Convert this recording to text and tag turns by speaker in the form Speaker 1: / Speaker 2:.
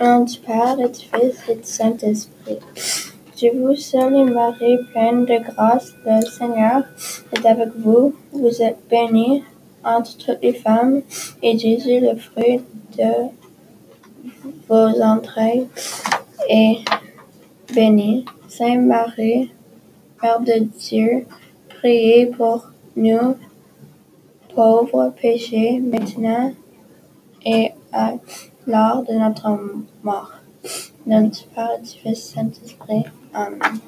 Speaker 1: Père et du Fils et Saint-Esprit. Je vous salue Marie, pleine de grâce, le Seigneur est avec vous. Vous êtes bénie entre toutes les femmes, et Jésus, le fruit de vos entrailles, est béni. Sainte Marie, Mère de Dieu, priez pour nous pauvres péchés, maintenant et à l'heure de notre mort. Fils et du Saint-Esprit. Amen.